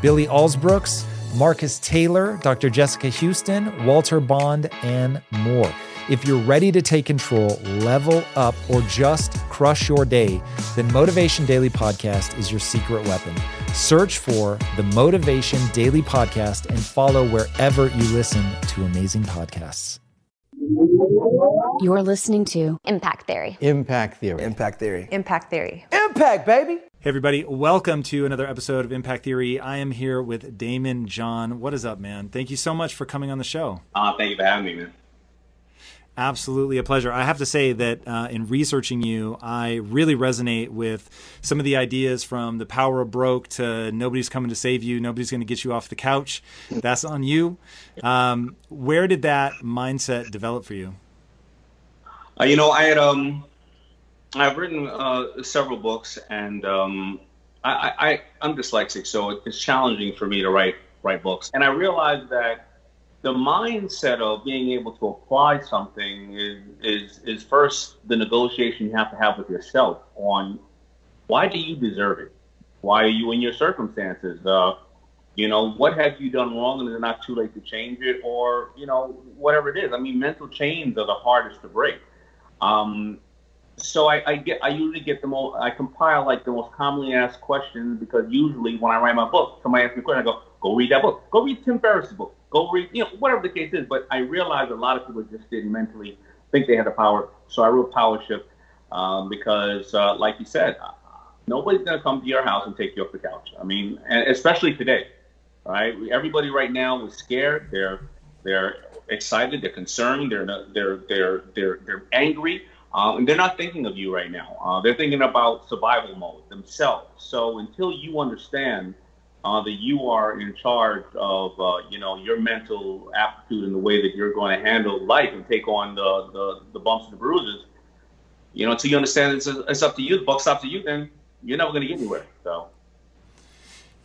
Billy Alsbrooks, Marcus Taylor, Dr. Jessica Houston, Walter Bond, and more. If you're ready to take control, level up, or just crush your day, then Motivation Daily Podcast is your secret weapon. Search for the Motivation Daily Podcast and follow wherever you listen to amazing podcasts. You're listening to Impact Theory. Impact Theory. Impact Theory. Impact Theory. Impact, baby. Hey, everybody. Welcome to another episode of Impact Theory. I am here with Daymond John. What is up, man? Thank you so much for coming on the show. Uh, thank you for having me, man. Absolutely a pleasure. I have to say that uh, in researching you, I really resonate with some of the ideas from the power of broke to nobody's coming to save you, nobody's going to get you off the couch. That's on you. Um, where did that mindset develop for you? Uh, you know, I had um, I've written uh, several books, and um, I, I'm dyslexic, so it's challenging for me to write write books. And I realized that the mindset of being able to apply something is, is, is first the negotiation you have to have with yourself on why do you deserve it? Why are you in your circumstances? Uh, you know, what have you done wrong and is it not too late to change it or, you know, whatever it is. I mean, mental chains are the hardest to break. Um, so I, I, get, I usually get the most, I compile like the most commonly asked questions because usually when I write my book, somebody asks me a question, I go, go read that book. Go read Tim Ferriss's book go read, you know, whatever the case is. But I realized a lot of people just didn't mentally think they had the power. So I wrote Power Shift um, because, uh, like you said, uh, nobody's to come to your house and take you off the couch. I mean, especially today, right? Everybody right now is scared. They're they're excited. They're concerned. They're they're they're they're they're angry. Um, and they're not thinking of you right now. Uh, they're thinking about survival mode themselves. So until you understand uh, that you are in charge of, uh, you know, your mental aptitude and the way that you're going to handle life and take on the, the, the bumps and the bruises. You know, until you understand it's, it's up to you, the buck's up to you, then you're never going to get anywhere. So.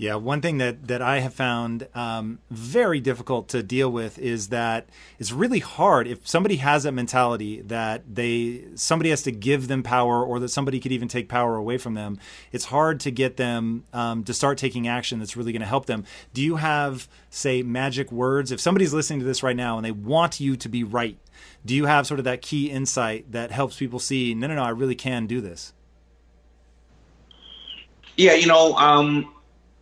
Yeah, one thing that that I have found um, very difficult to deal with is that it's really hard if somebody has that mentality that they somebody has to give them power or that somebody could even take power away from them. It's hard to get them um, to start taking action that's really going to help them. Do you have say magic words if somebody's listening to this right now and they want you to be right? Do you have sort of that key insight that helps people see no, no, no, I really can do this? Yeah, you know. Um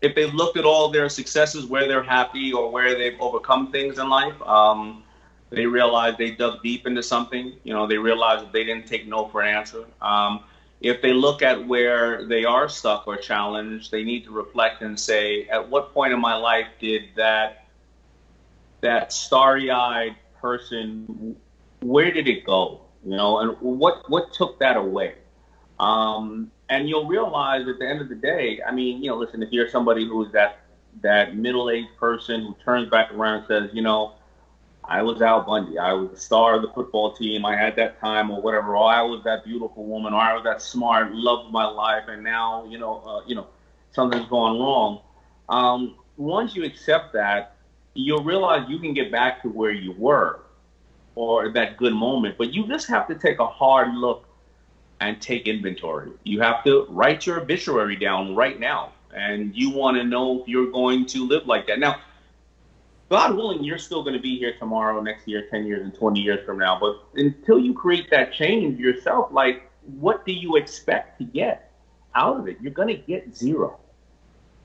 if they looked at all their successes, where they're happy or where they've overcome things in life, um, they realize they dug deep into something. You know, they realize that they didn't take no for an answer. Um, if they look at where they are stuck or challenged, they need to reflect and say, at what point in my life did that that starry-eyed person, where did it go? You know, and what what took that away? Um, and you'll realize at the end of the day, I mean, you know, listen, if you're somebody who's that that middle-aged person who turns back around and says, you know, I was Al Bundy, I was the star of the football team, I had that time or whatever, or I was that beautiful woman, or I was that smart, loved my life, and now, you know, uh, you know, something's gone wrong. Um, once you accept that, you'll realize you can get back to where you were or that good moment, but you just have to take a hard look and take inventory. You have to write your obituary down right now. And you want to know if you're going to live like that. Now, God willing, you're still going to be here tomorrow, next year, 10 years, and 20 years from now. But until you create that change yourself, like, what do you expect to get out of it? You're going to get zero.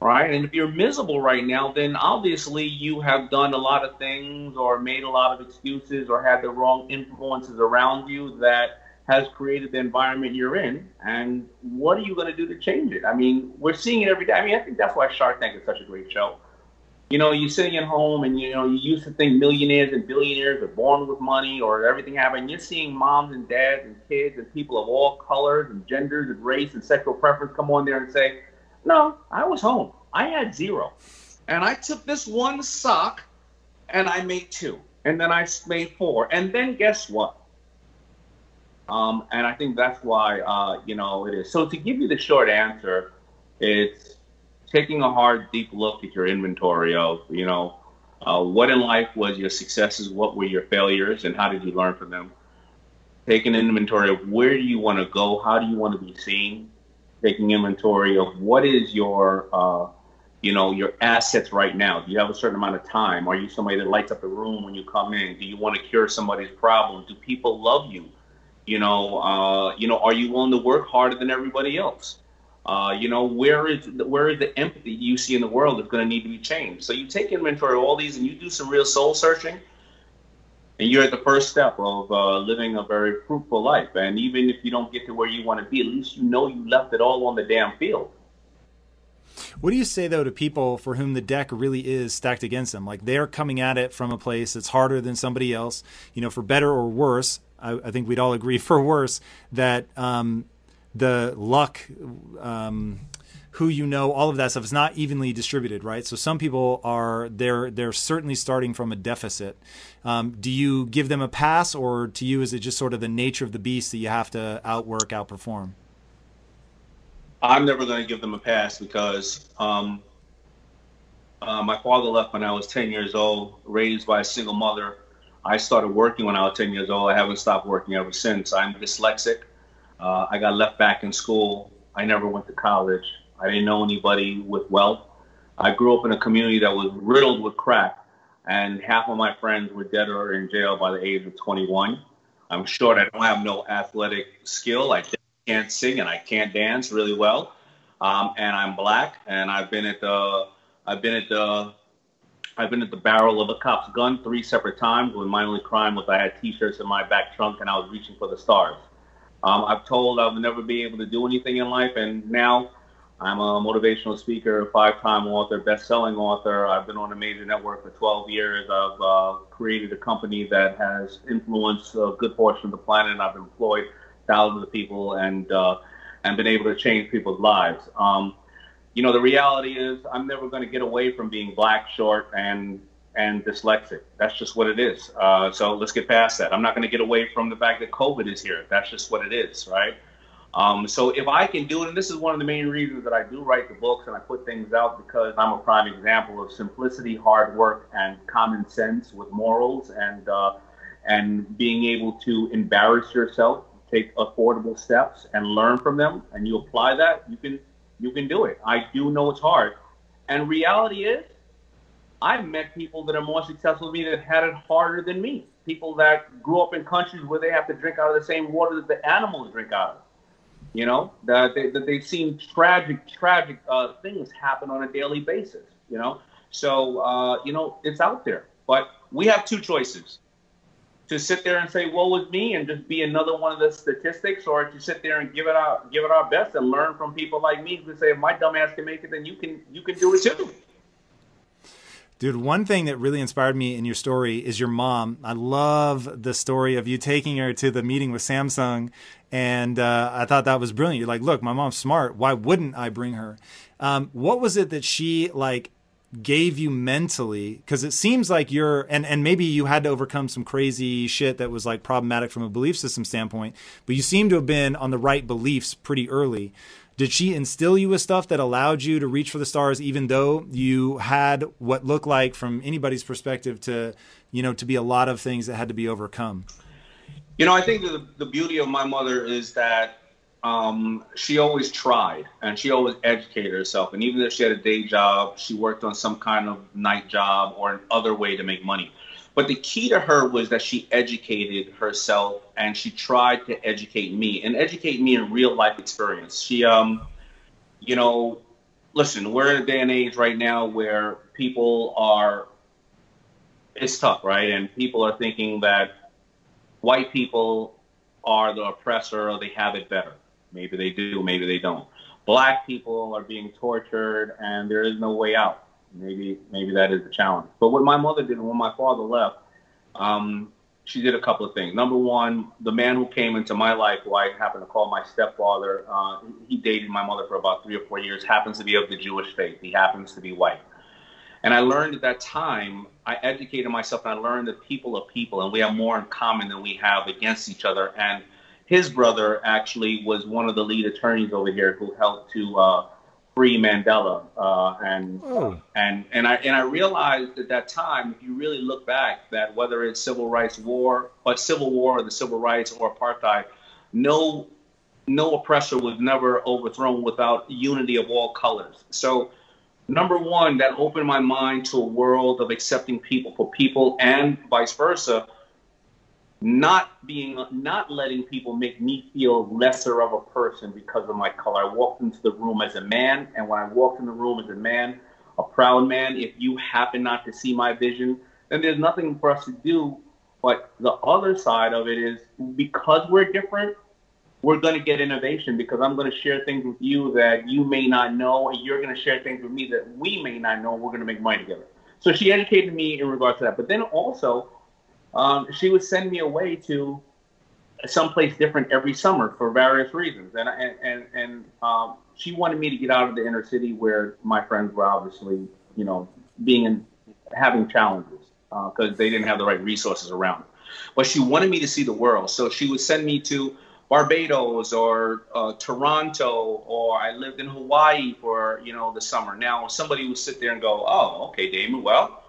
right? And if you're miserable right now, then obviously you have done a lot of things or made a lot of excuses or had the wrong influences around you that has created the environment you're in. And what are you going to do to change it? I mean, we're seeing it every day. I mean, I think that's why Shark Tank is such a great show. You know, you're sitting at home and, you know, you used to think millionaires and billionaires are born with money or everything happened. You're seeing moms and dads and kids and people of all colors and genders and race and sexual preference come on there and say, no, I was home. I had zero. And I took this one sock and I made two. And then I made four. And then guess what? Um, and I think that's why, uh, you know, it is. So to give you the short answer, it's taking a hard, deep look at your inventory of, you know, uh, what in life was your successes, what were your failures, and how did you learn from them? Taking inventory of where do you want to go, how do you want to be seen, taking inventory of what is your, uh, you know, your assets right now. Do you have a certain amount of time? Are you somebody that lights up the room when you come in? Do you want to cure somebody's problem? Do people love you? You know, uh, you know, are you willing to work harder than everybody else? Uh, you know, where is where is the empathy you see in the world that's going to need to be changed? So you take inventory of all these and you do some real soul searching, and you're at the first step of uh, living a very fruitful life. And even if you don't get to where you want to be, at least you know you left it all on the damn field. What do you say though to people for whom the deck really is stacked against them? Like they're coming at it from a place that's harder than somebody else. You know, for better or worse. I, I think we'd all agree for worse that um, the luck, um, who you know, all of that stuff is not evenly distributed, right? So some people are they're they're certainly starting from a deficit. Um, do you give them a pass, or to you is it just sort of the nature of the beast that you have to outwork, outperform? I'm never going to give them a pass because um, uh, my father left when I was 10 years old, raised by a single mother. I started working when I was 10 years old. I haven't stopped working ever since. I'm dyslexic. Uh, I got left back in school. I never went to college. I didn't know anybody with wealth. I grew up in a community that was riddled with crack, and half of my friends were dead or in jail by the age of 21. I'm short. I don't have no athletic skill. I can't sing and I can't dance really well. Um, and I'm black, and I've been at the I've been at the I've been at the barrel of a cop's gun three separate times when my only crime was I had T-shirts in my back trunk and I was reaching for the stars. Um, I've told I'll never be able to do anything in life, and now I'm a motivational speaker, five-time author, best-selling author. I've been on a major network for 12 years. I've uh, created a company that has influenced a good portion of the planet. I've employed thousands of people and uh, and been able to change people's lives. Um, you know, the reality is I'm never going to get away from being black, short, and and dyslexic. That's just what it is. Uh, so let's get past that. I'm not going to get away from the fact that COVID is here. That's just what it is, right? Um, so if I can do it, and this is one of the main reasons that I do write the books and I put things out because I'm a prime example of simplicity, hard work, and common sense with morals, and uh, and being able to embarrass yourself, take affordable steps, and learn from them, and you apply that, you can you can do it. I do know it's hard, and reality is I've met people that are more successful than me that had it harder than me. People that grew up in countries where they have to drink out of the same water that the animals drink out of. You know, that, they, that they've seen tragic, tragic uh, things happen on a daily basis. You know, so uh, you know it's out there. But we have two choices: to sit there and say "woe is me" and just be another one of the statistics, or to sit there and give it our give it our best and learn from people like me who say, "If my dumb ass can make it, then you can you can do it too." Dude, one thing that really inspired me in your story is your mom. I love the story of you taking her to the meeting with Samsung, and uh, I thought that was brilliant. You're like, look, my mom's smart. Why wouldn't I bring her? Um, what was it that she like gave you mentally? Because it seems like you're, and and maybe you had to overcome some crazy shit that was like problematic from a belief system standpoint, but you seem to have been on the right beliefs pretty early. Did she instill you with stuff that allowed you to reach for the stars, even though you had what looked like, from anybody's perspective, to you know, to be a lot of things that had to be overcome? You know, I think the, the beauty of my mother is that um, she always tried and she always educated herself. And even if she had a day job, she worked on some kind of night job or an other way to make money. But the key to her was that she educated herself and she tried to educate me and educate me in real life experience. She, um, you know, listen, we're in a day and age right now where people are, it's tough, right? And people are thinking that white people are the oppressor or they have it better. Maybe they do, maybe they don't. Black people are being tortured and there is no way out. Maybe maybe that is the challenge. But what my mother did when my father left, um, she did a couple of things. Number one, the man who came into my life, who I happen to call my stepfather, uh, he dated my mother for about three or four years, happens to be of the Jewish faith. He happens to be white. And I learned at that time, I educated myself and I learned that people are people and we have more in common than we have against each other. And his brother actually was one of the lead attorneys over here who helped to uh, free Mandela, uh, and oh. and and I and I realized at that time, if you really look back, that whether it's civil rights war, but civil war, or the civil rights, or apartheid, no no oppressor was never overthrown without unity of all colors. So. Number one, that opened my mind to a world of accepting people for people and vice versa not being not letting people make me feel lesser of a person because of my color. I walked into the room as a man, and when I walked in the room as a man, a proud man, if you happen not to see my vision, then there's nothing for us to do. But the other side of it is because we're different, we're going to get innovation because I'm going to share things with you that you may not know, and you're going to share things with me that we may not know. And We're going to make money together. So she educated me in regards to that. But then also, um, she would send me away to someplace different every summer for various reasons. And and and, and um, she wanted me to get out of the inner city where my friends were obviously, you know, being in, having challenges because uh, they didn't have the right resources around. But she wanted me to see the world, so she would send me to Barbados or uh, Toronto, or I lived in Hawaii for you know the summer. Now somebody would sit there and go, "Oh, okay, Daymond. Well,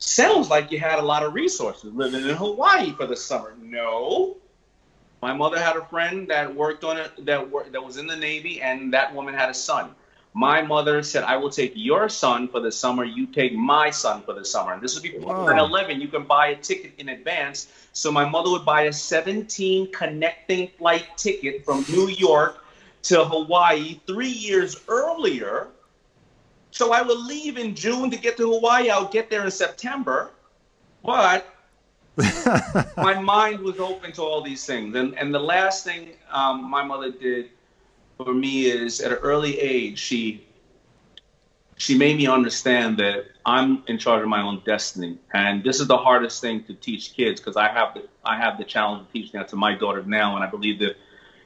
sounds like you had a lot of resources living in Hawaii for the summer. No. My mother had a friend that worked on it that worked that was in the Navy and that woman had a son. My mother said, I will take your son for the summer, you take my son for the summer. And this was before wow. 11. You can buy a ticket in advance. So my mother would buy a 17 connecting flight ticket from New York to Hawaii three years earlier so I would leave in June to get to Hawaii. I would get there in September, but my mind was open to all these things. And and the last thing um, my mother did for me is at an early age she she made me understand that I'm in charge of my own destiny, and this is the hardest thing to teach kids because I have the I have the challenge of teaching that to my daughter now, and I believe that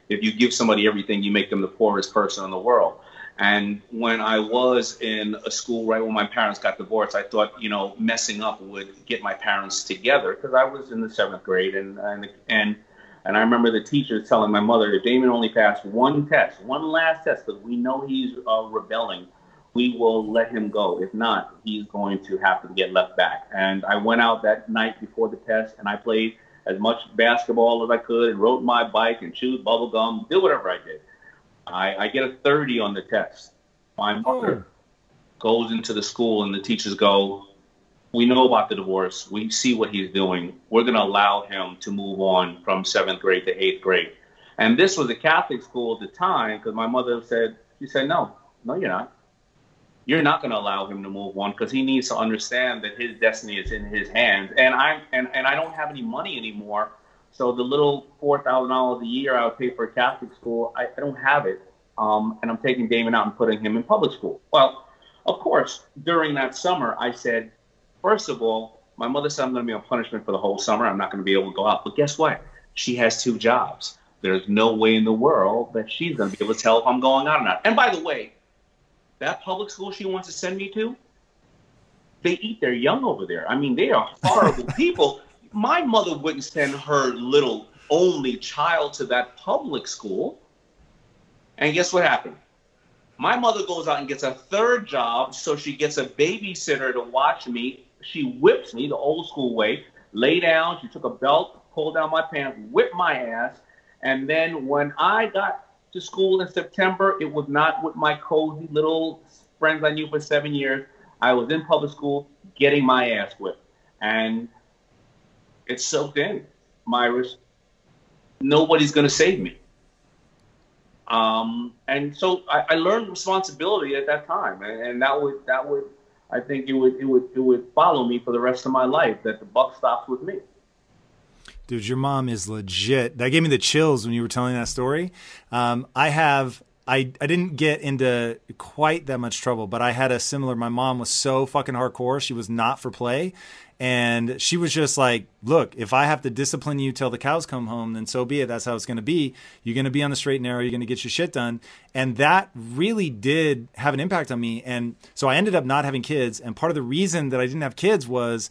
if you give somebody everything, you make them the poorest person in the world. And when I was in a school right when my parents got divorced, I thought, you know, messing up would get my parents together because I was in the seventh grade, and and and and I remember the teacher telling my mother, if Daymond only passed one test, one last test, because we know he's uh, rebelling, we will let him go. If not, he's going to have to get left back. And I went out that night before the test, and I played as much basketball as I could, and rode my bike, and chewed bubble gum, did whatever I did. I, I get a 30 on the test. My hmm. mother oh. goes into the school and the teachers go, we know about the divorce. We see what he's doing. We're going to allow him to move on from seventh grade to eighth grade. And this was a Catholic school at the time because my mother said, she said, no, no, you're not. You're not going to allow him to move on because he needs to understand that his destiny is in his hands. And I and, and I don't have any money anymore so the little four thousand dollars a year I would pay for a Catholic school, I, I don't have it, um, and I'm taking Daymond out and putting him in public school. Well, of course, during that summer, I said, first of all, my mother said I'm going to be on punishment for the whole summer. I'm not going to be able to go out. But guess what? She has two jobs. There's no way in the world that she's going to be able to tell if I'm going out or not. And by the way, that public school she wants to send me to, they eat their young over there. I mean, they are horrible people my mother wouldn't send her little only child to that public school. And guess what happened? My mother goes out and gets a third job so she gets a babysitter to watch me. She whips me the old school way, lay down, she took a belt, pulled down my pants, whipped my ass. And then when I got to school in September, it was not with my cozy little friends I knew for seven years. I was in public school getting my ass whipped. And it's soaked in. Myris, nobody's going to save me. Um, and so I, I, learned responsibility at that time, and, and, that would that would I think it would it would it would follow me for the rest of my life. That the buck stops with me. Dude, your mom is legit. That gave me the chills when you were telling that story. Um, I have I, I didn't get into quite that much trouble, but I had a similar. My mom was so fucking hardcore. She was not for play. And she was just like, look, if I have to discipline you till the cows come home, then so be it. That's how it's going to be. You're going to be on the straight and narrow. You're going to get your shit done. And that really did have an impact on me. And so I ended up not having kids. And part of the reason that I didn't have kids was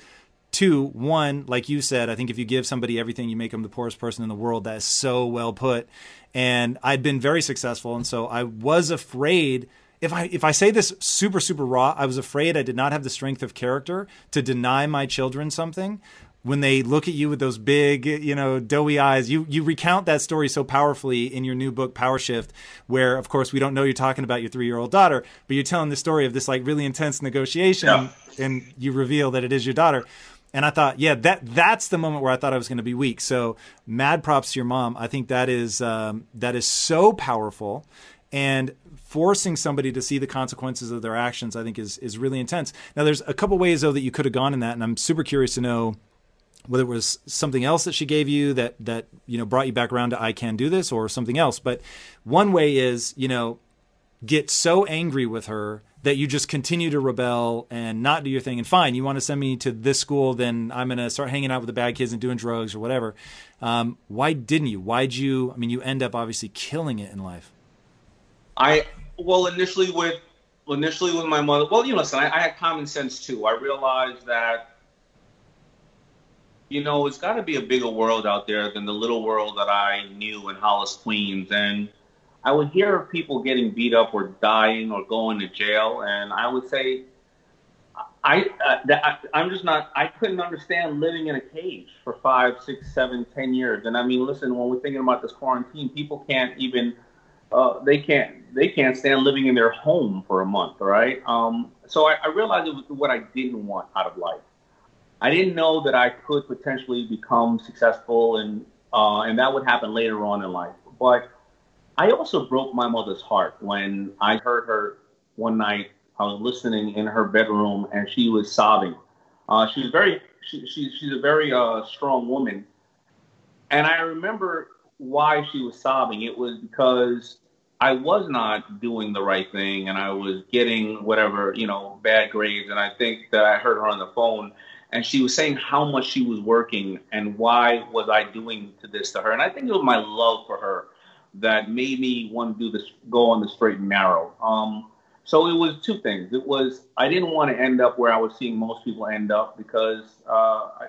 two, one, like you said, I think if you give somebody everything, you make them the poorest person in the world. That is so well put. And I'd been very successful. And so I was afraid if I if I say this super super raw, I was afraid I did not have the strength of character to deny my children something when they look at you with those big, you know, doughy eyes. You you recount that story so powerfully in your new book Power Shift, where of course we don't know you're talking about your three year old daughter, but you're telling the story of this like really intense negotiation, yeah. and you reveal that it is your daughter. And I thought, yeah, that that's the moment where I thought I was going to be weak. So mad props to your mom. I think that is um, that is so powerful and forcing somebody to see the consequences of their actions, I think, is is really intense. Now, there's a couple ways though that you could have gone in that, and I'm super curious to know whether it was something else that she gave you that that you know brought you back around to I can do this, or something else. But one way is you know get so angry with her that you just continue to rebel and not do your thing. And fine, you want to send me to this school, then I'm going to start hanging out with the bad kids and doing drugs or whatever. Um, why didn't you? Why'd you? I mean, you end up obviously killing it in life. I well, initially with initially with my mother. Well, you know, listen, I, I had common sense too. I realized that you know it's got to be a bigger world out there than the little world that I knew in Hollis, Queens, and I would hear of people getting beat up or dying or going to jail, and I would say. I, uh, I I'm just not. I couldn't understand living in a cage for five, six, seven, ten years. And I mean, listen, when we're thinking about this quarantine, people can't even uh, they can't they can't stand living in their home for a month, right? Um, so I, I realized it was what I didn't want out of life. I didn't know that I could potentially become successful, and uh, and that would happen later on in life. But I also broke my mother's heart when I heard her one night. I was listening in her bedroom, and she was sobbing. Uh, she was very she, she, she's a very uh, strong woman, and I remember why she was sobbing. It was because I was not doing the right thing and I was getting whatever, you know, bad grades. And I think that I heard her on the phone and she was saying how much she was working and why was I doing to this to her. And I think it was my love for her that made me want to do this, go on the straight and narrow. Um, so it was two things. It was I didn't want to end up where I was seeing most people end up because uh, I,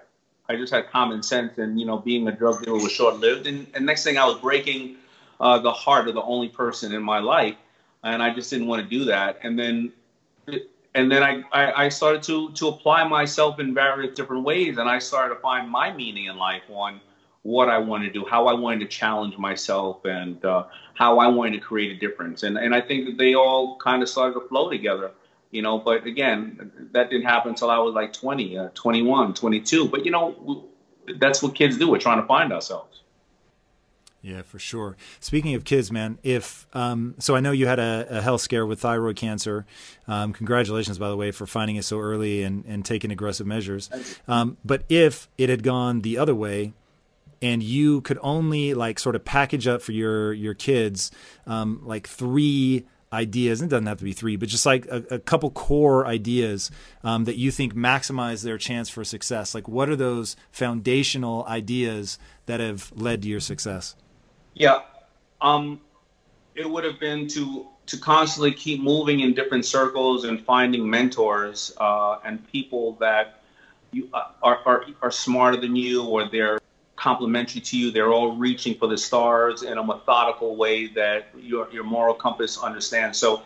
I just had common sense and you know being a drug dealer was short lived. And, and next thing I was breaking uh, the heart of the only person in my life, and I just didn't want to do that. And then, and then I, I, I started to to apply myself in various different ways, and I started to find my meaning in life on what I wanted to do, how I wanted to challenge myself, and uh, how I wanted to create a difference. And and I think that they all kind of started to flow together. You know, but again, that didn't happen until I was like 20, uh, 21, 22. But you know, that's what kids do. We're trying to find ourselves. Yeah, for sure. Speaking of kids, man, if um, so, I know you had a, a health scare with thyroid cancer. Um, congratulations, by the way, for finding it so early and, and taking aggressive measures. Um, but if it had gone the other way, and you could only like sort of package up for your your kids um, like three ideas. It doesn't have to be three, but just like a, a couple core ideas um, that you think maximize their chance for success. Like, what are those foundational ideas that have led to your success? Yeah, um, it would have been to to constantly keep moving in different circles and finding mentors uh, and people that you uh, are, are are smarter than you or they're complementary to you. They're all reaching for the stars in a methodical way that your your moral compass understands. So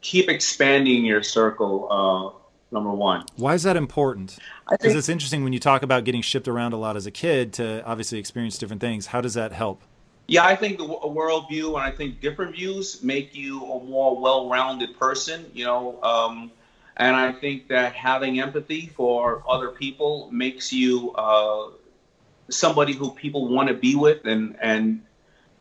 keep expanding your circle. Uh, number one. Why is that important? Because it's interesting when you talk about getting shipped around a lot as a kid to obviously experience different things. How does that help? Yeah, I think a worldview and I think different views make you a more well-rounded person. You know, um, and I think that having empathy for other people makes you uh, somebody who people want to be with and and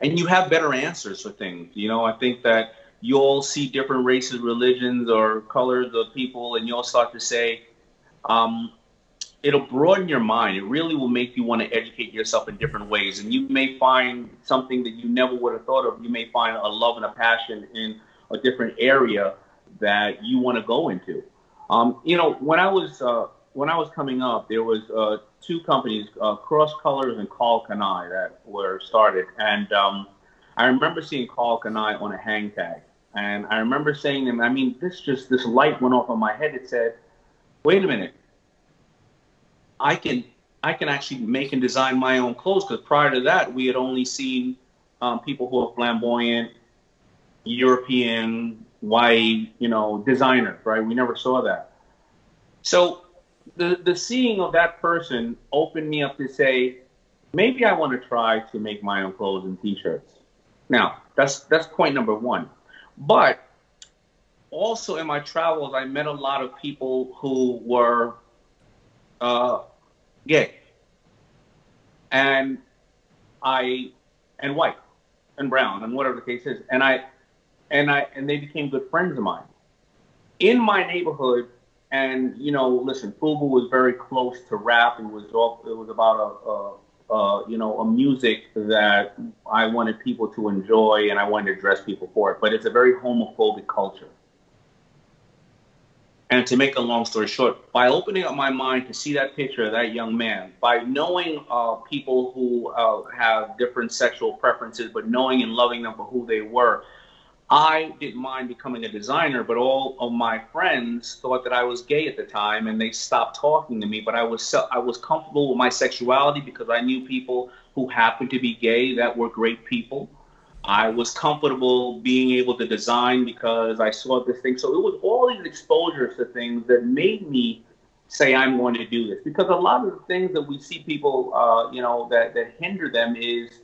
and you have better answers for things. You know, I think that you'll see different races, religions, or colors of people, and you'll start to say, um, it'll broaden your mind. It really will make you want to educate yourself in different ways. And you may find something that you never would have thought of. You may find a love and a passion in a different area that you want to go into. Um, you know, when I was uh, when I was coming up, there was uh, two companies, uh, Cross Colors and Karl Kani, that were started, and um, I remember seeing Karl Kani on a hang tag, and I remember saying to I mean, this just this light went off on my head. It said, "Wait a minute, I can I can actually make and design my own clothes." Because prior to that, we had only seen um, people who are flamboyant, European, white, you know, designers, right? We never saw that. So the the seeing of that person opened me up to say, maybe I want to try to make my own clothes and t-shirts. Now, that's that's point number one. But also in my travels, I met a lot of people who were uh, gay, and I and white and brown and whatever the case is, and I and I and they became good friends of mine. In my neighborhood, and you know, listen, Fubu was very close to rap. It was all, it was about a, a, a, you know a music that I wanted people to enjoy, and I wanted to dress people for it. But it's a very homophobic culture. And to make a long story short, by opening up my mind to see that picture of that young man, by knowing uh, people who uh, have different sexual preferences, but knowing and loving them for who they were, I didn't mind becoming a designer, but all of my friends thought that I was gay at the time, and they stopped talking to me. But I was I was comfortable with my sexuality because I knew people who happened to be gay that were great people. I was comfortable being able to design because I saw this thing. So it was all these exposures to things that made me say I'm going to do this. Because a lot of the things that we see people, uh, you know, that that hinder them is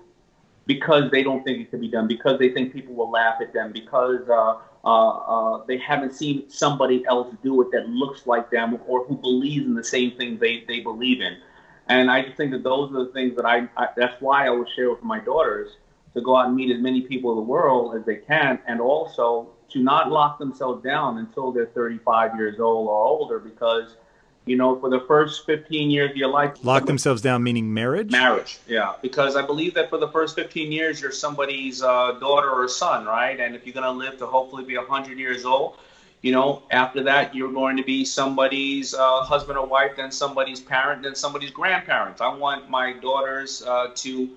because they don't think it can be done, because they think people will laugh at them, because uh, uh, uh, they haven't seen somebody else do it that looks like them or who believes in the same thing they, they believe in. And I just think that those are the things that I, I that's why I would share with my daughters to go out and meet as many people in the world as they can, and also to not lock themselves down until they're 35 years old or older, because you know, for the first 15 years of your life. Lock themselves down, meaning marriage? Marriage, yeah. Because I believe that for the first 15 years, you're somebody's uh, daughter or son, right? And if you're going to live to hopefully be 100 years old, you know, after that, you're going to be somebody's uh, husband or wife, then somebody's parent, then somebody's grandparents. I want my daughters uh, to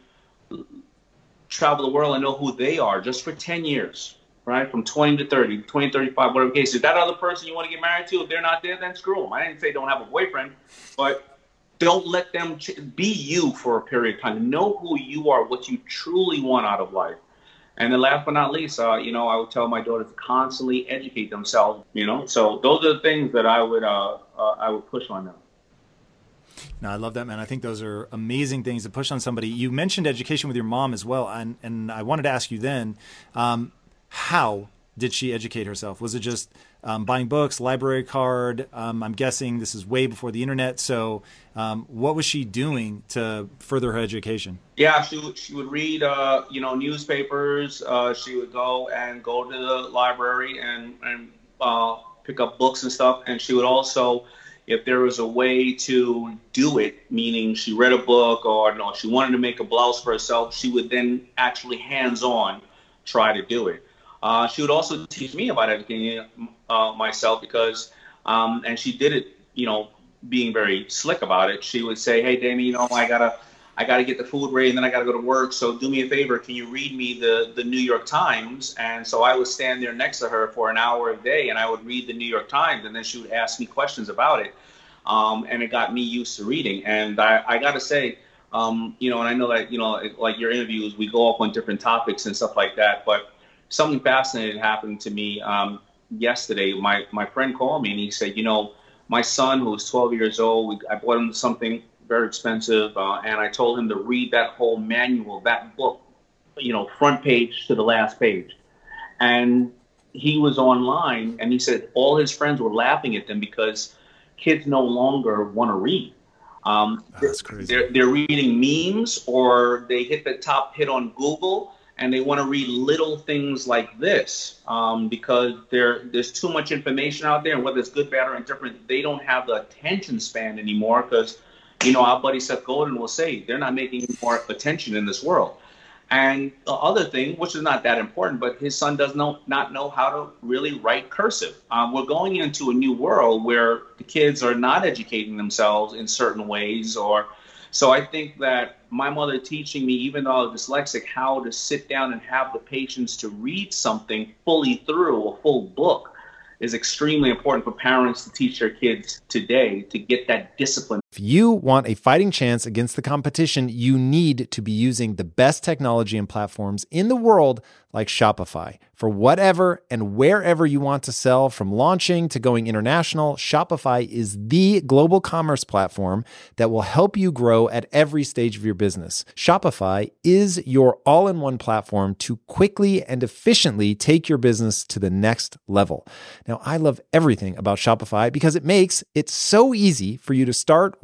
travel the world and know who they are just for 10 years right? From 20 to 30, 20 35, whatever case. If that other person you want to get married to, if they're not there, then screw them. I didn't say don't have a boyfriend, but don't let them ch- be you for a period of time. Know who you are, what you truly want out of life. And then last but not least, uh, you know, I would tell my daughters to constantly educate themselves, you know. So those are the things that I would uh, uh, I would push on them. No, I love that, man. I think those are amazing things to push on somebody. You mentioned education with your mom as well, and and I wanted to ask you then, um, how did she educate herself? Was it just um, buying books, library card? Um, I'm guessing this is way before the internet. So, um, what was she doing to further her education? Yeah, she she would read, uh, you know, newspapers. Uh, she would go and go to the library and and uh, pick up books and stuff. And she would also, if there was a way to do it, meaning she read a book or no, she wanted to make a blouse for herself, she would then actually hands on try to do it. Uh, she would also teach me about educating uh, myself because, um, and she did it, you know, being very slick about it. She would say, "Hey, Damien, you know, I gotta, I gotta get the food ready, and then I gotta go to work. So do me a favor, can you read me the the New York Times?" And so I would stand there next to her for an hour a day, and I would read the New York Times, and then she would ask me questions about it, um, and it got me used to reading. And I, I gotta say. Um, you know, and I know that you know, like your interviews, we go off on different topics and stuff like that. But something fascinating happened to me um, yesterday. My my friend called me and he said, you know, my son who's 12 years old, I bought him something very expensive, uh, and I told him to read that whole manual, that book, you know, front page to the last page, and he was online and he said all his friends were laughing at them because kids no longer want to read. Um, oh, that's crazy. They're, they're reading memes or they hit the top hit on Google and they want to read little things like this um, because there there's too much information out there, and whether it's good, bad, or indifferent, they don't have the attention span anymore because, you know, our buddy Seth Godin will say they're not making more attention in this world. And the other thing, which is not that important, but his son does not not know how to really write cursive. Um, we're going into a new world where the kids are not educating themselves in certain ways or so I think that my mother teaching me, even though I was dyslexic, how to sit down and have the patience to read something fully through a full book is extremely important for parents to teach their kids today to get that discipline. If you want a fighting chance against the competition, you need to be using the best technology and platforms in the world like Shopify. For whatever and wherever you want to sell, from launching to going international, Shopify is the global commerce platform that will help you grow at every stage of your business. Shopify is your all in one platform to quickly and efficiently take your business to the next level. Now, I love everything about Shopify because it makes it so easy for you to start,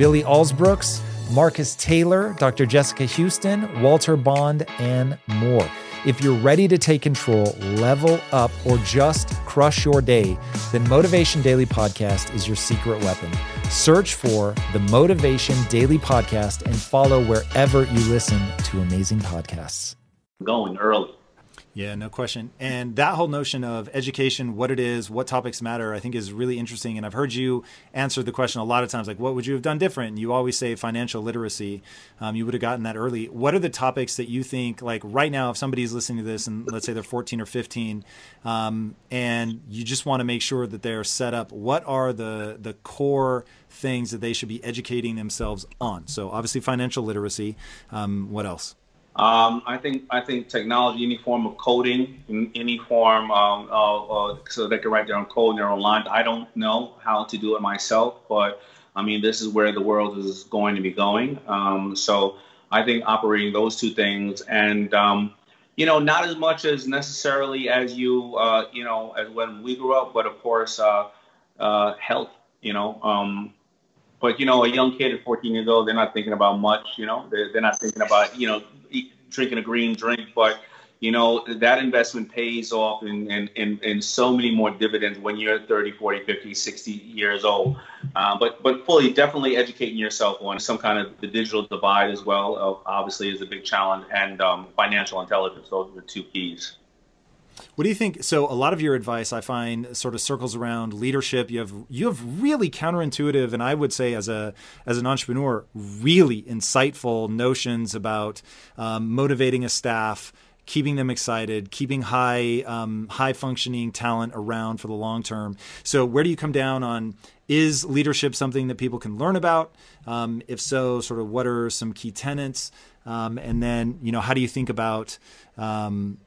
Billy Alsbrooks, Marcus Taylor, Dr. Jessica Houston, Walter Bond, and more. If you're ready to take control, level up, or just crush your day, then Motivation Daily Podcast is your secret weapon. Search for the Motivation Daily Podcast and follow wherever you listen to amazing podcasts. Going early. Yeah, no question. And that whole notion of education, what it is, what topics matter, I think is really interesting. And I've heard you answer the question a lot of times, like, what would you have done different? And you always say financial literacy. Um, you would have gotten that early. What are the topics that you think, like right now, if somebody's listening to this and let's say they're 14 or 15, um, and you just want to make sure that they're set up, what are the the core things that they should be educating themselves on? So obviously financial literacy. Um, what else? Um, I think I think technology, any form of coding, in any form, um, uh, uh, so they can write their own code in their own lines. I don't know how to do it myself, but I mean, this is where the world is going to be going. Um, so I think operating those two things, and um, you know, not as much as necessarily as you, uh, you know, as when we grew up, but of course, uh, uh, health. You know, um, but you know, a young kid at 14 years old, they're not thinking about much. You know, they're, they're not thinking about you know drinking a green drink, but you know that investment pays off in, in, in, in, so many more dividends when you're 30 40 50 60 years old. Uh, but but fully definitely educating yourself on some kind of the digital divide as well uh, obviously is a big challenge and um, financial intelligence. Those are the two keys what do you think? So a lot of your advice I find sort of circles around leadership. You have you have really counterintuitive and I would say as a as an entrepreneur really insightful notions about um, motivating a staff keeping them excited, keeping high um, high functioning talent around for the long term. So where do you come down on is leadership something that people can learn about? Um, if so, sort of what are some key tenets? Um, and then, you know, how do you think about um,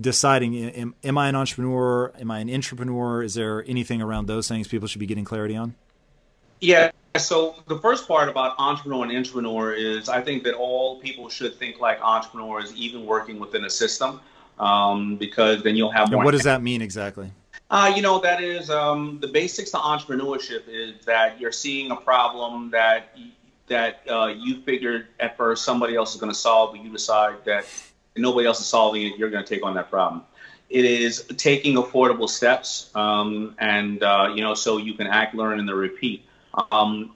deciding am, am, I an entrepreneur? Am I an entrepreneur? Is there anything around those things people should be getting clarity on? Yeah. So the first part about entrepreneur and entrepreneur is I think that all people should think like entrepreneurs, even working within a system, um, because then you'll have. And what does that mean exactly? Uh, you know, that is um, the basics to entrepreneurship is that you're seeing a problem that that uh, you figured at first somebody else is going to solve, but you decide that nobody else is solving it. You're going to take on that problem. It is taking affordable steps, um, and uh, you know, so you can act, learn, and then repeat. Um,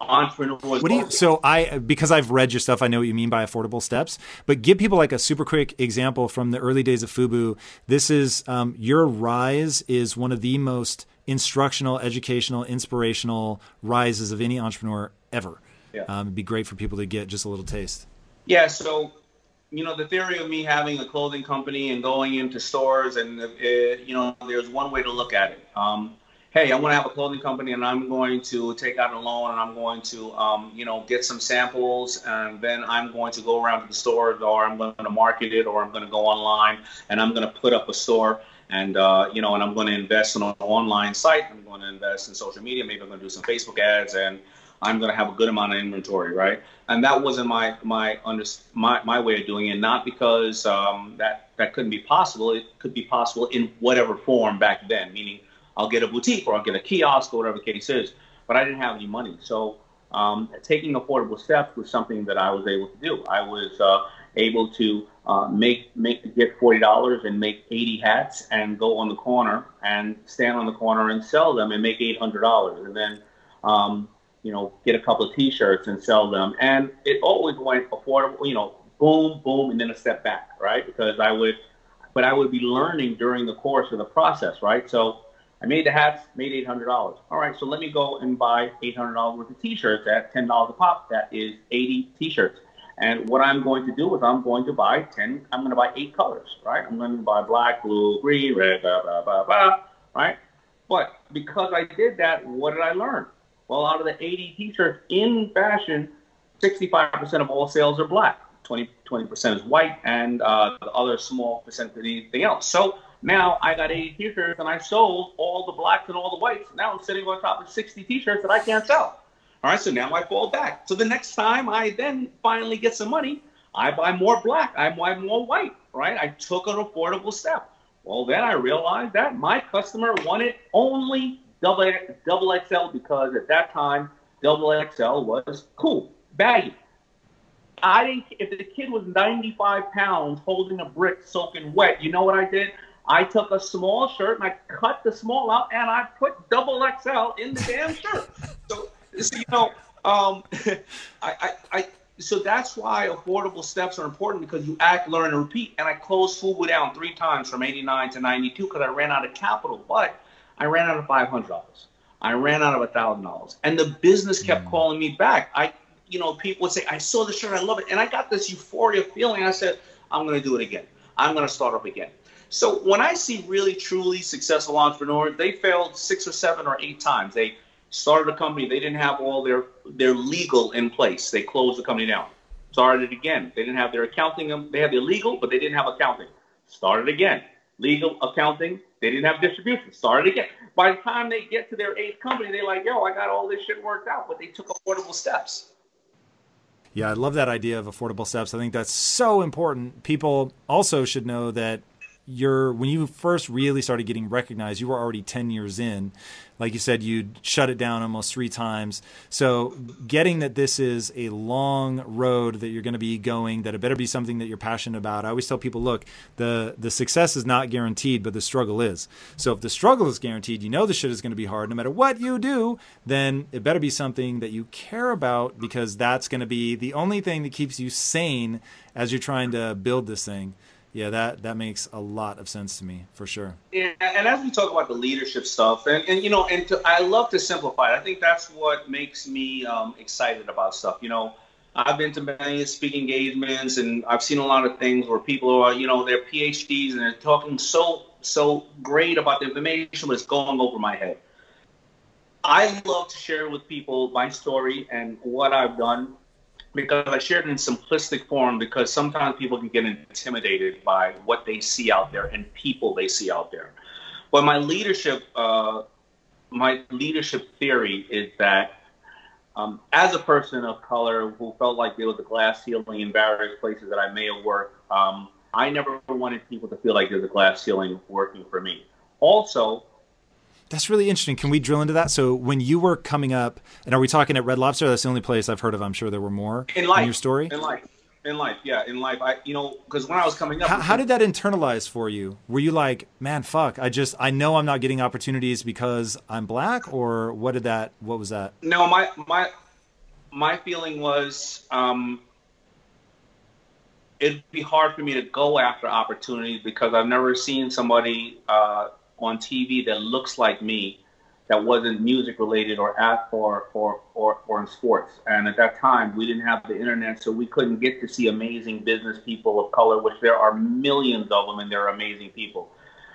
entrepreneurs. What do you? So I because I've read your stuff, I know what you mean by affordable steps. But give people like a super quick example from the early days of Fubu. This is um, your rise is one of the most instructional, educational, inspirational rises of any entrepreneur ever. Yeah. Um, it'd be great for people to get just a little taste. Yeah. So you know the theory of me having a clothing company and going into stores and uh, you know there's one way to look at it um, hey, I want to have a clothing company and I'm going to take out a loan and I'm going to, um, you know, get some samples and then I'm going to go around to the store or I'm going to market it or I'm going to go online and I'm going to put up a store and, uh, you know, and I'm going to invest in an online site. I'm going to invest in social media. Maybe I'm going to do some Facebook ads and I'm going to have a good amount of inventory, right? And that wasn't my my under, my, my way of doing it. Not because um, that that couldn't be possible. It could be possible in whatever form back then, meaning I'll get a boutique or I'll get a kiosk or whatever the case is. But I didn't have any money. So um, taking affordable steps was something that I was able to do. I was uh, able to uh, make make get forty dollars and make eighty hats and go on the corner and stand on the corner and sell them and make eight hundred dollars and then um, you know get a couple of T-shirts and sell them and it always went affordable. You know, boom, boom, and then a step back, right? Because I would, but I would be learning during the course of the process, right? So I made the hats, made eight hundred dollars. All right, so let me go and buy eight hundred dollars worth of T-shirts at ten dollars a pop. That is eighty T-shirts. And what I'm going to do is I'm going to buy ten. I'm going to buy eight colors, right? I'm going to buy black, blue, green, red, blah blah blah blah, right? But because I did that, what did I learn? Well, out of the 80 T-shirts in fashion, 65% of all sales are black. 20 percent is white, and uh, the other small percent is anything else. So now I got 80 t-shirts and I sold all the blacks and all the whites. Now I'm sitting on top of 60 t-shirts that I can't sell. All right, so now I fall back. So the next time I then finally get some money, I buy more black, I buy more white, right? I took an affordable step. Well, then I realized that my customer wanted only double, XL because at that time, double XL was cool, baggy. I didn't, if the kid was 95 pounds holding a brick soaking wet, you know what I did? I took a small shirt and I cut the small out and I put double XL in the damn shirt. So, so you know, um, I, I, I, so that's why affordable steps are important because you act, learn, and repeat. And I closed Fubu down three times from 89 to 92 because I ran out of capital, but I ran out of $500. I ran out of $1,000. And the business kept mm. calling me back. I, you know, people would say, I saw the shirt, I love it. And I got this euphoria feeling. I said, I'm going to do it again. I'm going to start up again. So when I see really truly successful entrepreneurs, they failed six or seven or eight times. They started a company, they didn't have all their their legal in place. They closed the company down. Started again. They didn't have their accounting. They had their legal, but they didn't have accounting. Started again. Legal, accounting. They didn't have distribution. Started again. By the time they get to their eighth company, they're like, "Yo, I got all this shit worked out," but they took affordable steps. Yeah, I love that idea of affordable steps. I think that's so important. People also should know that you're when you first really started getting recognized, you were already 10 years in. Like you said, you'd shut it down almost three times. So, getting that this is a long road that you're going to be going, that it better be something that you're passionate about. I always tell people, look, the the success is not guaranteed, but the struggle is. So, if the struggle is guaranteed, you know the shit is going to be hard no matter what you do, then it better be something that you care about because that's going to be the only thing that keeps you sane as you're trying to build this thing yeah, that that makes a lot of sense to me for sure. Yeah, and as we talk about the leadership stuff, and, and you know, and to, I love to simplify. I think that's what makes me um, excited about stuff. You know, I've been to many speaking engagements, and I've seen a lot of things where people are, you know, they're PhDs and they're talking so so great about the information, but it's going over my head. I love to share with people my story and what I've done because I share it in simplistic form because sometimes people can get intimidated by what they see out there and people they see out there. But my leadership, uh, my leadership theory is that um, as a person of color who felt like there was a glass ceiling in various places that I may have worked, um, I never wanted people to feel like there's a glass ceiling working for me. Also, that's really interesting. Can we drill into that? So when you were coming up, and are we talking at Red Lobster? That's the only place I've heard of. I'm sure there were more in life. In your story, in life, in life, yeah, in life. I, you know, because when I was coming up, how, how, did that internalize for you? Were you like, man, fuck, I just, I know I'm not getting opportunities because I'm black, or what did that? What was that? No, my my my feeling was. um It'd be hard for me to go after opportunities because I've never seen somebody uh, on TV that looks like me that wasn't music related or at or, or or or in sports. And at that time, we didn't have the internet, so we couldn't get to see amazing business people of color, which there are millions of them, and they're amazing people.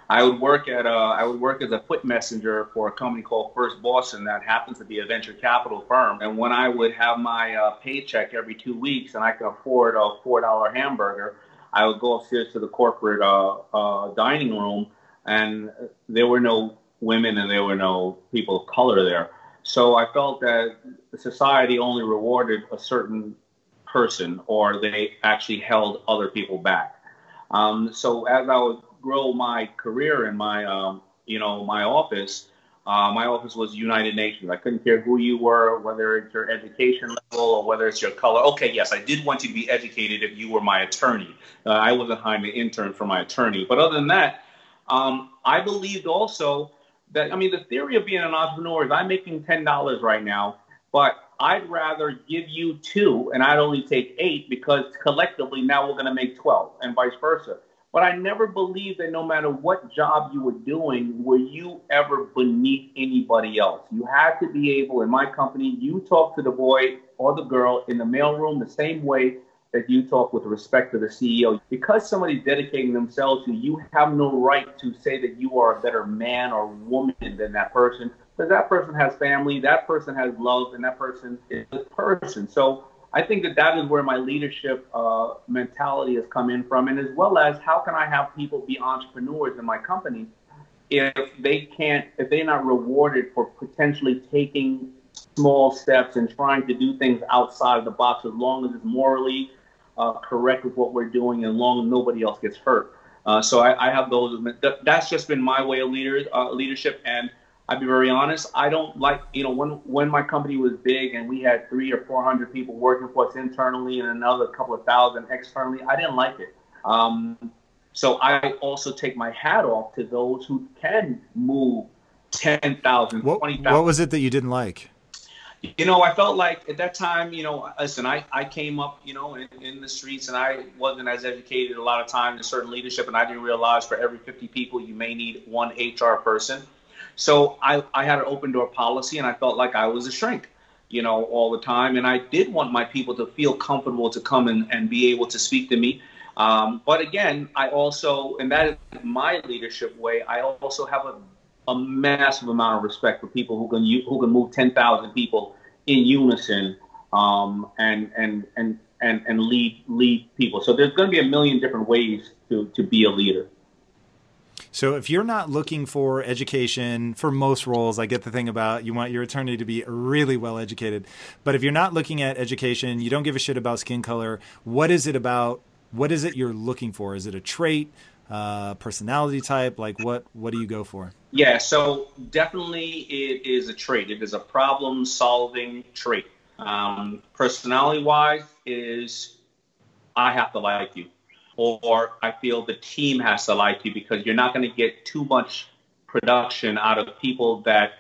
I would work at a, I would work as a foot messenger for a company called First Boston that happens to be a venture capital firm. And when I would have my uh, paycheck every two weeks and I could afford a four dollar hamburger, I would go upstairs to the corporate uh, uh, dining room and there were no women and there were no people of color there. So I felt that society only rewarded a certain person, or they actually held other people back. Um, so as I would grow my career in my, um, you know, my office, uh, my office was United Nations. I couldn't care who you were, whether it's your education level or whether it's your color. Okay, yes, I did want you to be educated if you were my attorney. Uh, I wasn't hiring an intern for my attorney. But other than that, um, I believed also that, I mean, the theory of being an entrepreneur is I'm making $10 right now, but I'd rather give you two and I'd only take eight because collectively now we're going to make 12 and vice versa. But I never believed that no matter what job you were doing, were you ever beneath anybody else. You had to be able, in my company, you talk to the boy or the girl in the mailroom the same way that you talk with respect to the CEO. Because somebody's dedicating themselves to you, you have no right to say that you are a better man or woman than that person. Because that person has family, that person has love, and that person is a person. So I think that that is where my leadership uh, mentality has come in from, and as well as how can I have people be entrepreneurs in my company if they can't, if they're not rewarded for potentially taking small steps and trying to do things outside of the box as long as it's morally uh, correct with what we're doing and long nobody else gets hurt. Uh, so I, I, have those. That's just been my way of leader, uh, leadership. And I'll be very honest. I don't like, you know, when when my company was big and we had three or four hundred people working for us internally and another couple of thousand externally, I didn't like it. Um, so I also take my hat off to those who can move 10,000, 20,000. What was it that you didn't like? You know, I felt like at that time, you know, listen, I, I came up, you know, in, in, the streets and I wasn't as educated a lot of times in certain leadership. And I didn't realize for every 50 people, you may need one HR person. So I, I had an open door policy and I felt like I was a shrink, you know, all the time. And I did want my people to feel comfortable to come and, and be able to speak to me. Um, but again, I also, and that is my leadership way, I also have a a massive amount of respect for people who can who can move 10,000 people in unison um, and and and and and lead lead people. So there's going to be a million different ways to to be a leader. So if you're not looking for education for most roles, I get the thing about you want your attorney to be really well educated. But if you're not looking at education, you don't give a shit about skin color. What is it about? What is it you're looking for? Is it a trait? Uh, personality type? Like what what do you go for? Yeah, so definitely it is a trait. It is a problem solving trait. Um, personality wise is I have to like you, or I feel the team has to like you because you're not going to get too much production out of people that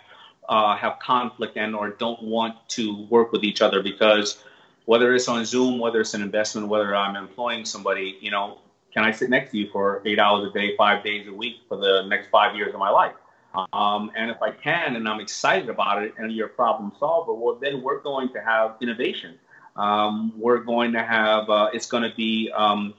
uh, have conflict and or don't want to work with each other because whether it's on Zoom, whether it's an investment, whether I'm employing somebody, you know, can I sit next to you for eight hours a day, five days a week for the next five years of my life? Um, and if I can, and I'm excited about it, and you're a problem solver, well, then we're going to have innovation. Um, we're going to have uh, it's going to be um,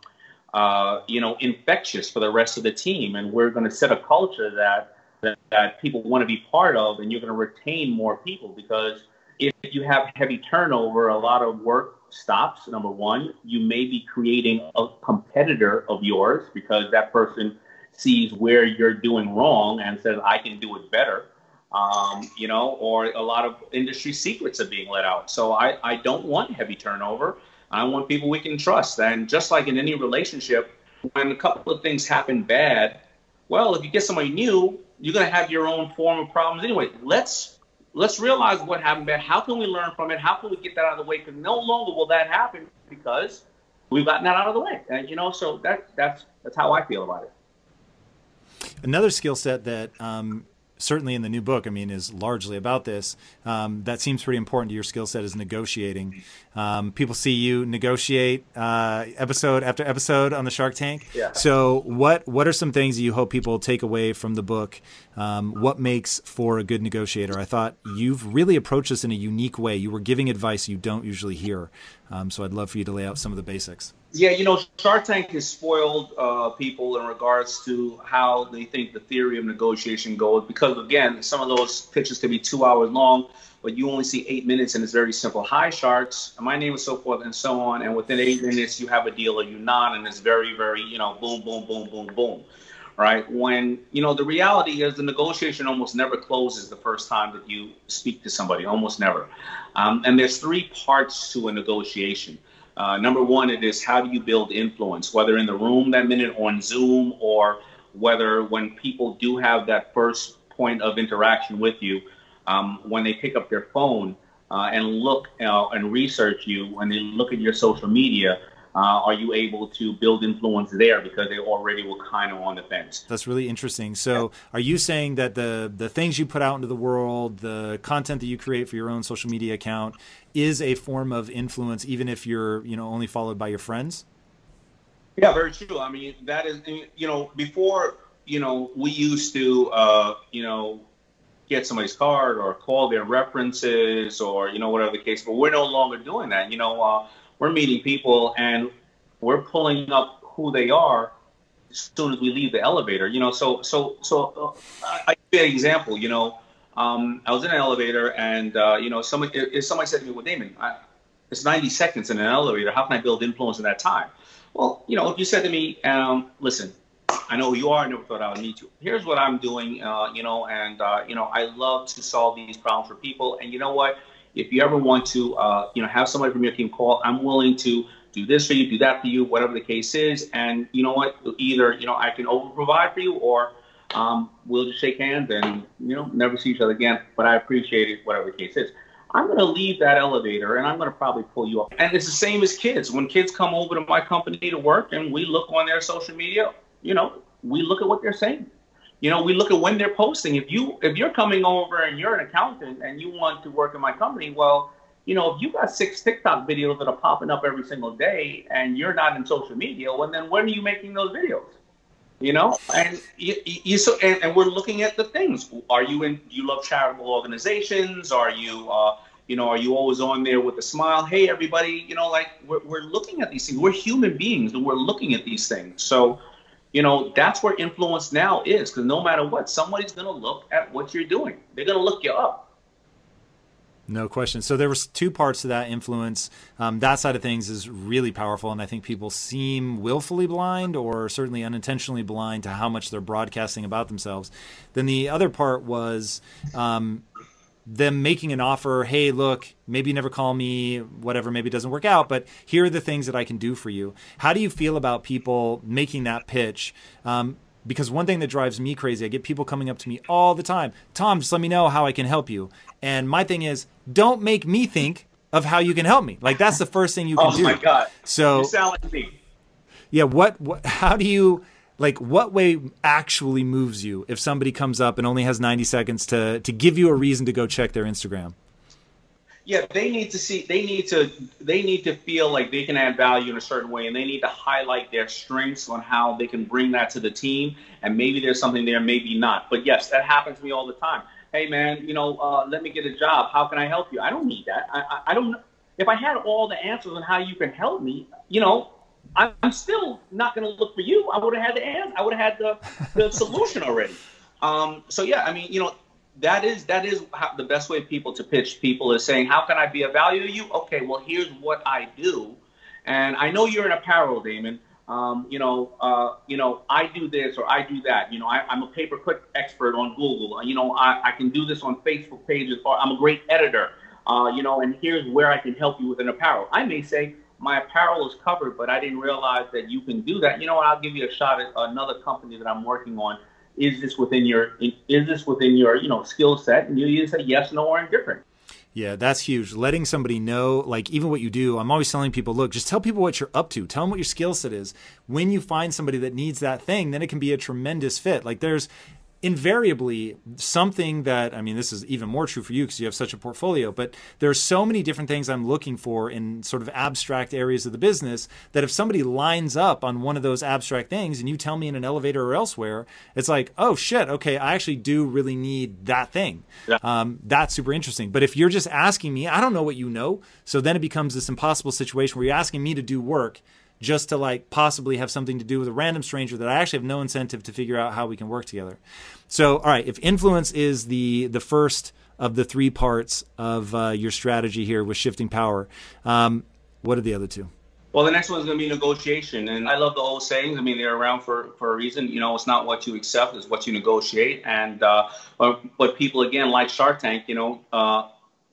uh, you know infectious for the rest of the team, and we're going to set a culture that, that that people want to be part of, and you're going to retain more people because if you have heavy turnover, a lot of work stops. Number one, you may be creating a competitor of yours because that person sees where you're doing wrong and says, I can do it better. Um, you know, or a lot of industry secrets are being let out. So I, I don't want heavy turnover. I want people we can trust. And just like in any relationship, when a couple of things happen bad, well, if you get somebody new, you're going to have your own form of problems anyway. Let's let's realize what happened bad. How can we learn from it? How can we get that out of the way? Because no longer will that happen because we've gotten that out of the way. And you know, so that that's that's how I feel about it. Another skill set that um, certainly in the new book, I mean, is largely about this. Um, that seems pretty important to your skill set is negotiating. Um, people see you negotiate uh, episode after episode on the Shark Tank. Yeah. So, what what are some things that you hope people take away from the book? Um, what makes for a good negotiator? I thought you've really approached this in a unique way. You were giving advice you don't usually hear. Um, so, I'd love for you to lay out some of the basics. Yeah, you know, Shark Tank has spoiled uh, people in regards to how they think the theory of negotiation goes. Because again, some of those pitches can be two hours long, but you only see eight minutes, and it's very simple. Hi, sharks. My name is so forth and so on. And within eight minutes, you have a deal or you not, and it's very, very, you know, boom, boom, boom, boom, boom. Right? When you know the reality is the negotiation almost never closes the first time that you speak to somebody, almost never. Um, and there's three parts to a negotiation. Uh, number one, it is how do you build influence, whether in the room that minute on Zoom or whether when people do have that first point of interaction with you, um, when they pick up their phone uh, and look uh, and research you, when they look at your social media, uh, are you able to build influence there because they already were kind of on the fence? That's really interesting. So, are you saying that the the things you put out into the world, the content that you create for your own social media account, is a form of influence, even if you're you know only followed by your friends? Yeah, very true. I mean, that is you know before you know we used to uh, you know get somebody's card or call their references or you know whatever the case, but we're no longer doing that. You know. Uh, we're meeting people and we're pulling up who they are as soon as we leave the elevator. You know, so so so uh, I give an example. You know, um, I was in an elevator and uh, you know somebody if somebody said to me, "Well, Daymond, I, it's 90 seconds in an elevator. How can I build influence in that time?" Well, you know, if you said to me, um, "Listen." I know who you are. I never thought I would meet you. Here's what I'm doing, uh, you know, and uh, you know, I love to solve these problems for people. And you know what? If you ever want to, uh, you know, have somebody from your team call, I'm willing to do this for you, do that for you, whatever the case is. And you know what? Either you know I can over provide for you, or um, we'll just shake hands and you know never see each other again. But I appreciate it, whatever the case is. I'm going to leave that elevator and I'm going to probably pull you up. And it's the same as kids. When kids come over to my company to work and we look on their social media, you know, we look at what they're saying. You know, we look at when they're posting. If you if you're coming over and you're an accountant and you want to work in my company, well, you know, if you got six TikTok videos that are popping up every single day and you're not in social media, well, then when are you making those videos? You know, and you, you so and, and, we're looking at the things. Are you in? You love charitable organizations? Are you, uh, you know, are you always on there with a smile? Hey, everybody, you know, like we're, we're looking at these things. We're human beings and we're looking at these things. So you know, that's where influence now is because no matter what, somebody's going to look at what you're doing. They're going to look you up. No question. So there was two parts to that influence. Um, that side of things is really powerful, and I think people seem willfully blind or certainly unintentionally blind to how much they're broadcasting about themselves. Then the other part was um, them making an offer hey look maybe you never call me whatever maybe it doesn't work out but here are the things that i can do for you. How do you feel about people making that pitch? Um, because one thing that drives me crazy i get people coming up to me all the time tom just let me know how i can help you. And my thing is don't make me think of how you can help me. Like that's the first thing you can oh do. oh my god. So you sound like me. Yeah what, what how do you like what way actually moves you if somebody comes up and only has 90 seconds to to give you a reason to go check their Instagram? Yeah, they need to see they need to they need to feel like they can add value in a certain way and they need to highlight their strengths on how they can bring that to the team and maybe there's something there maybe not. But yes, that happens to me all the time. Hey man, you know, uh, let me get a job. How can I help you? I don't need that. I, I, I don't if I had all the answers on how you can help me, you know, I'm still not going to look for you. I would have had the answer. I would have had the, the solution already. Um, so yeah, I mean, you know, that is that is how, the best way people to pitch people is saying, how can I be of value to you? Okay, well, here's what I do, and I know you're in apparel, Daymond. Um, you know, uh, you know, I do this or I do that. You know, I, am a pay-per-click expert on Google. You know, I, I can do this on Facebook pages. Or I'm a great editor. Uh, you know, and here's where I can help you with an apparel. I may say my apparel is covered, but I didn't realize that you can do that. You know what? I'll give you a shot at another company that I'm working on is this within your is this within your you know skill set and you either say yes no or indifferent yeah, that's huge. Letting somebody know, like even what you do. I'm always telling people, look, just tell people what you're up to. Tell them what your skill set is. When you find somebody that needs that thing, then it can be a tremendous fit. Like there's invariably something that I mean, this is even more true for you because you have such a portfolio, but there are so many different things I'm looking for in sort of abstract areas of the business that if somebody lines up on one of those abstract things and you tell me in an elevator or elsewhere, it's like, oh shit, okay, I actually do really need that thing. Yeah. Um, that's super interesting. But if you're just asking me, I don't know what you know. So then it becomes this impossible situation where you're asking me to do work just to like possibly have something to do with a random stranger that I actually have no incentive to figure out how we can work together. So, all right, if influence is the the first of the three parts of uh, your strategy here with shifting power, um, what are the other two? Well, the next one is going to be negotiation, and I love the old sayings. I mean, they're around for, for a reason. You know, it's not what you accept; it's what you negotiate. And uh, but people again, like Shark Tank, you know, uh,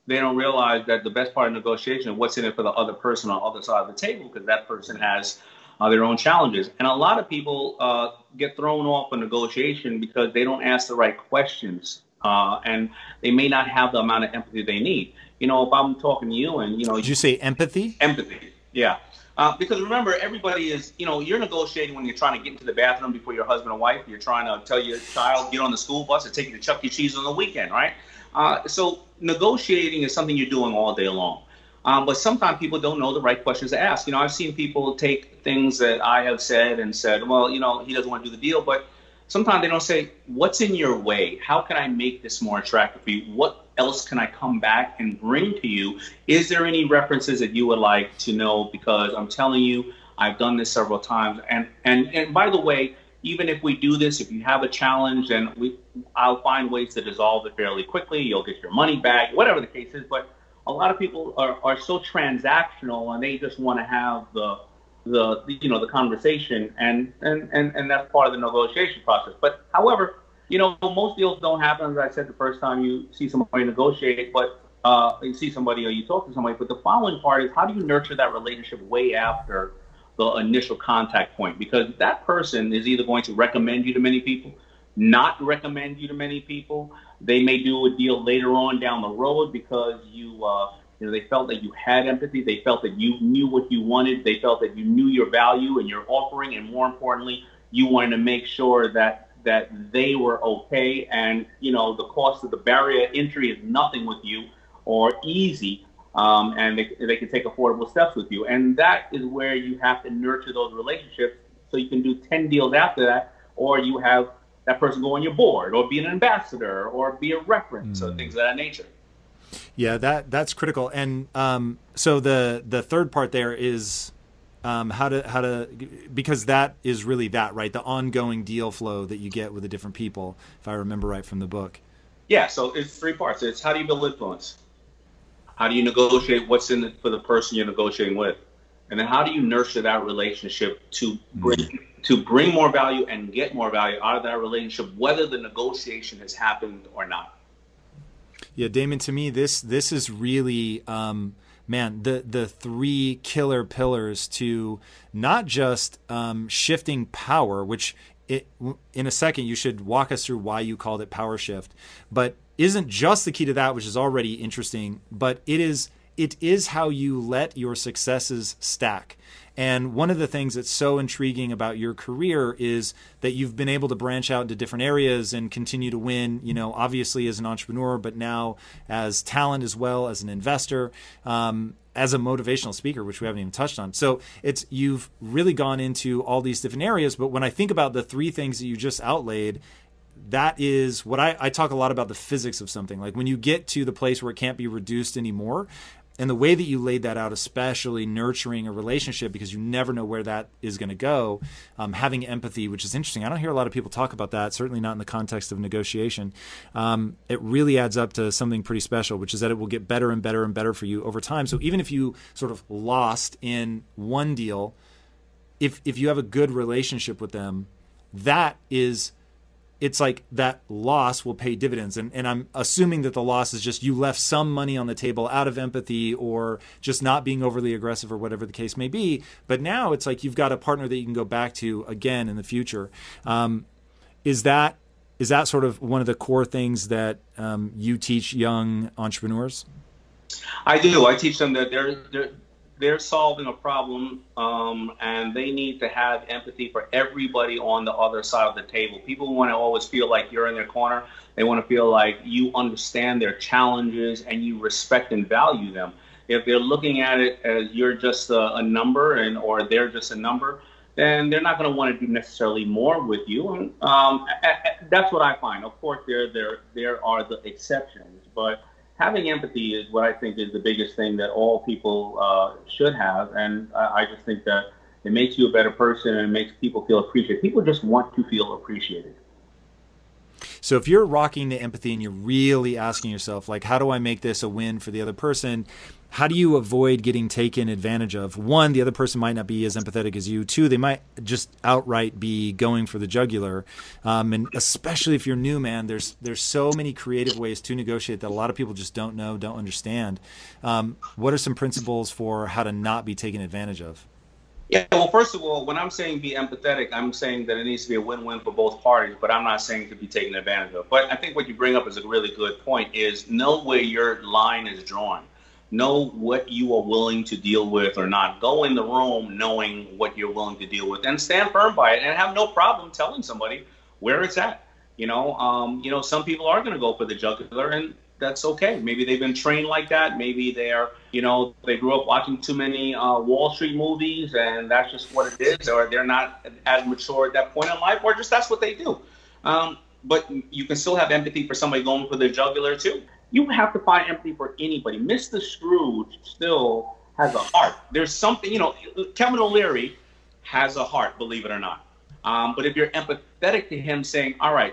they don't realize that the best part of negotiation is what's in it for the other person on the other side of the table because that person has uh, their own challenges. And a lot of people uh, get thrown off a negotiation because they don't ask the right questions uh, and they may not have the amount of empathy they need. You know, if I'm talking to you and, you know. Did you say empathy? Empathy, yeah. Uh, because remember, everybody is, you know, you're negotiating when you're trying to get into the bathroom before your husband and wife. You're trying to tell your child, get on the school bus and take you to Chuck E. Cheese on the weekend, right? Uh, so negotiating is something you're doing all day long. Um, but sometimes people don't know the right questions to ask. You know, I've seen people take things that I have said and said, well, you know, he doesn't want to do the deal. But sometimes they don't say, what's in your way? How can I make this more attractive for you? What else can I come back and bring to you? Is there any references that you would like to know? Because I'm telling you, I've done this several times. And, and, and by the way, even if we do this, if you have a challenge, then we, I'll find ways to dissolve it fairly quickly. You'll get your money back, whatever the case is. But a lot of people are, are so transactional and they just want to have the, the, you know, the conversation and, and, and, and that's part of the negotiation process. But however, you know, most deals don't happen, as I said, the first time you see somebody negotiate, but uh, you see somebody or you talk to somebody. But the following part is how do you nurture that relationship way after the initial contact point because that person is either going to recommend you to many people, not recommend you to many people. They may do a deal later on down the road because you, uh, you know, they felt that you had empathy. They felt that you knew what you wanted. They felt that you knew your value and your offering, and more importantly, you wanted to make sure that that they were okay. And you know, the cost of the barrier entry is nothing with you or easy um, and they, they can take affordable steps with you. And that is where you have to nurture those relationships so you can do 10 deals after that, or you have that person go on your board, or be an ambassador, or be a reference, mm. or things of that nature. Yeah, that that's critical. And um, so the the third part there is um, how to how to because that is really that right the ongoing deal flow that you get with the different people if i remember right from the book yeah so it's three parts it's how do you build influence how do you negotiate what's in it for the person you're negotiating with? And then how do you nurture that relationship to bring mm-hmm. to bring more value and get more value out of that relationship, whether the negotiation has happened or not? Yeah, Daymond, to me, this this is really um, man the the three killer pillars to not just um, shifting power, which it, in a second you should walk us through why you called it power shift, but isn't just the key to that, which is already interesting, but it is it is how you let your successes stack. And one of the things that's so intriguing about your career is that you've been able to branch out into different areas and continue to win, you know, obviously as an entrepreneur, but now as talent as well, as an investor, um, as a motivational speaker, which we haven't even touched on. So it's you've really gone into all these different areas. But when I think about the three things that you just outlaid, that is what I, I talk a lot about the physics of something. Like when you get to the place where it can't be reduced anymore, and the way that you laid that out, especially nurturing a relationship because you never know where that is going to go, um, having empathy, which is interesting. I don't hear a lot of people talk about that, certainly not in the context of negotiation. Um, it really adds up to something pretty special, which is that it will get better and better and better for you over time. So even if you sort of lost in one deal, if if you have a good relationship with them, that is it's like that loss will pay dividends. And, and I'm assuming that the loss is just you left some money on the table out of empathy or just not being overly aggressive or whatever the case may be. But now it's like you've got a partner that you can go back to again in the future. Um, is that is that sort of one of the core things that um, you teach young entrepreneurs? I do. I teach them that they're, they're they're solving a problem um, and they need to have empathy for everybody on the other side of the table. People want to always feel like you're in their corner. They want to feel like you understand their challenges and you respect and value them. If they're looking at it as you're just a, a number and or they're just a number, then they're not going to want to do necessarily more with you. And um, that's what I find. Of course, there there there are the exceptions, but having empathy is what I think is the biggest thing that all people uh, should have, and I, I, just think that it makes you a better person and it makes people feel appreciated. People just want to feel appreciated. So if you're rocking the empathy and you're really asking yourself, like, how do I make this a win for the other person? How do you avoid getting taken advantage of? One, the other person might not be as empathetic as you. Two, they might just outright be going for the jugular. Um, and especially if you're new, man, there's there's so many creative ways to negotiate that a lot of people just don't know, don't understand. Um, what are some principles for how to not be taken advantage of? Yeah, well, first of all, when I'm saying be empathetic, I'm saying that it needs to be a win-win for both parties, but I'm not saying to be taken advantage of. But I think what you bring up is a really good point: is know where your line is drawn know what you are willing to deal with or not. Go in the room knowing what you're willing to deal with and stand firm by it and have no problem telling somebody where it's at. You know, um, you know, some people are going to go for the jugular and that's okay. Maybe they've been trained like that. Maybe they're, you know, they grew up watching too many uh, Wall Street movies and that's just what it is, or they're not as mature at that point in life, or just that's what they do. Um, but you can still have empathy for somebody going for the jugular too you have to find empathy for anybody. Mr. Scrooge still has a heart. There's something, you know, Kevin O'Leary has a heart, believe it or not. Um, but if you're empathetic to him, saying, all right,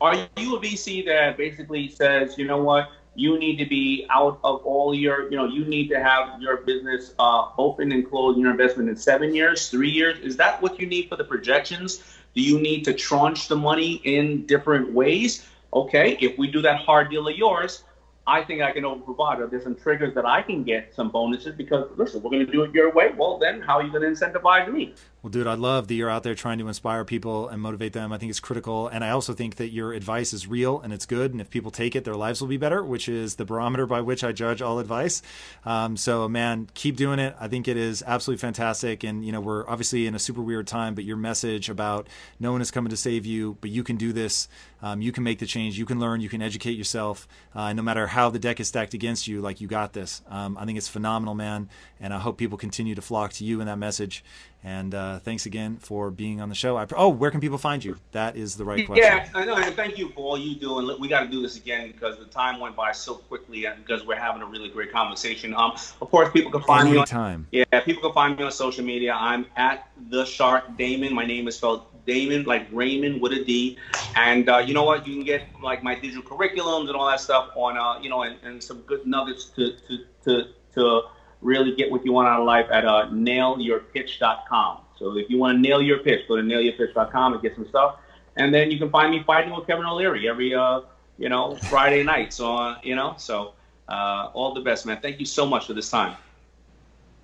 are you a VC that basically says, you know what, you need to be out of all your, you know, you need to have your business uh, open and close your investment in seven years, three years? Is that what you need for the projections? Do you need to tranche the money in different ways? Okay, if we do that hard deal of yours, I think I can over provide. There's some triggers that I can get some bonuses because listen, we're going to do it your way. Well, then how are you going to incentivize me? Well, dude, I love that you're out there trying to inspire people and motivate them. I think it's critical. And I also think that your advice is real and it's good. And if people take it, their lives will be better, which is the barometer by which I judge all advice. Um, so, man, keep doing it. I think it is absolutely fantastic. And, you know, we're obviously in a super weird time, but your message about no one is coming to save you, but you can do this. Um, you can make the change. You can learn. You can educate yourself. Uh, no matter how the deck is stacked against you, like you got this. Um, I think it's phenomenal, man. And I hope people continue to flock to you and that message. And uh, thanks again for being on the show. I, oh, where can people find you? That is the right question. Yeah, I know. And thank you for all you do. And we got to do this again because the time went by so quickly and because we're having a really great conversation. Um, of course, people can find Any me time. Yeah, people can find me on social media. I'm at the Shark Daymond. My name is spelled Daymond, like Raymond with a D. And uh, you know what? You can get like my digital curriculums and all that stuff on, uh, you know, and, and some good nuggets to to to to really get what you want out of life at uh, nailyourpitch.com. So if you want to nail your pitch, go to nailyourpitch.com and get some stuff. And then you can find me fighting with Kevin O'Leary every, uh, you know, Friday night. So, uh, you know, so uh, all the best, man. Thank you so much for this time.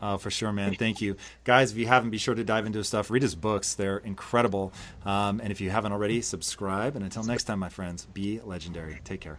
Oh, for sure, man. Thank you. Guys, if you haven't, be sure to dive into his stuff. Read his books, they're incredible. Um, and if you haven't already, subscribe. And until next time, my friends, be legendary. Take care.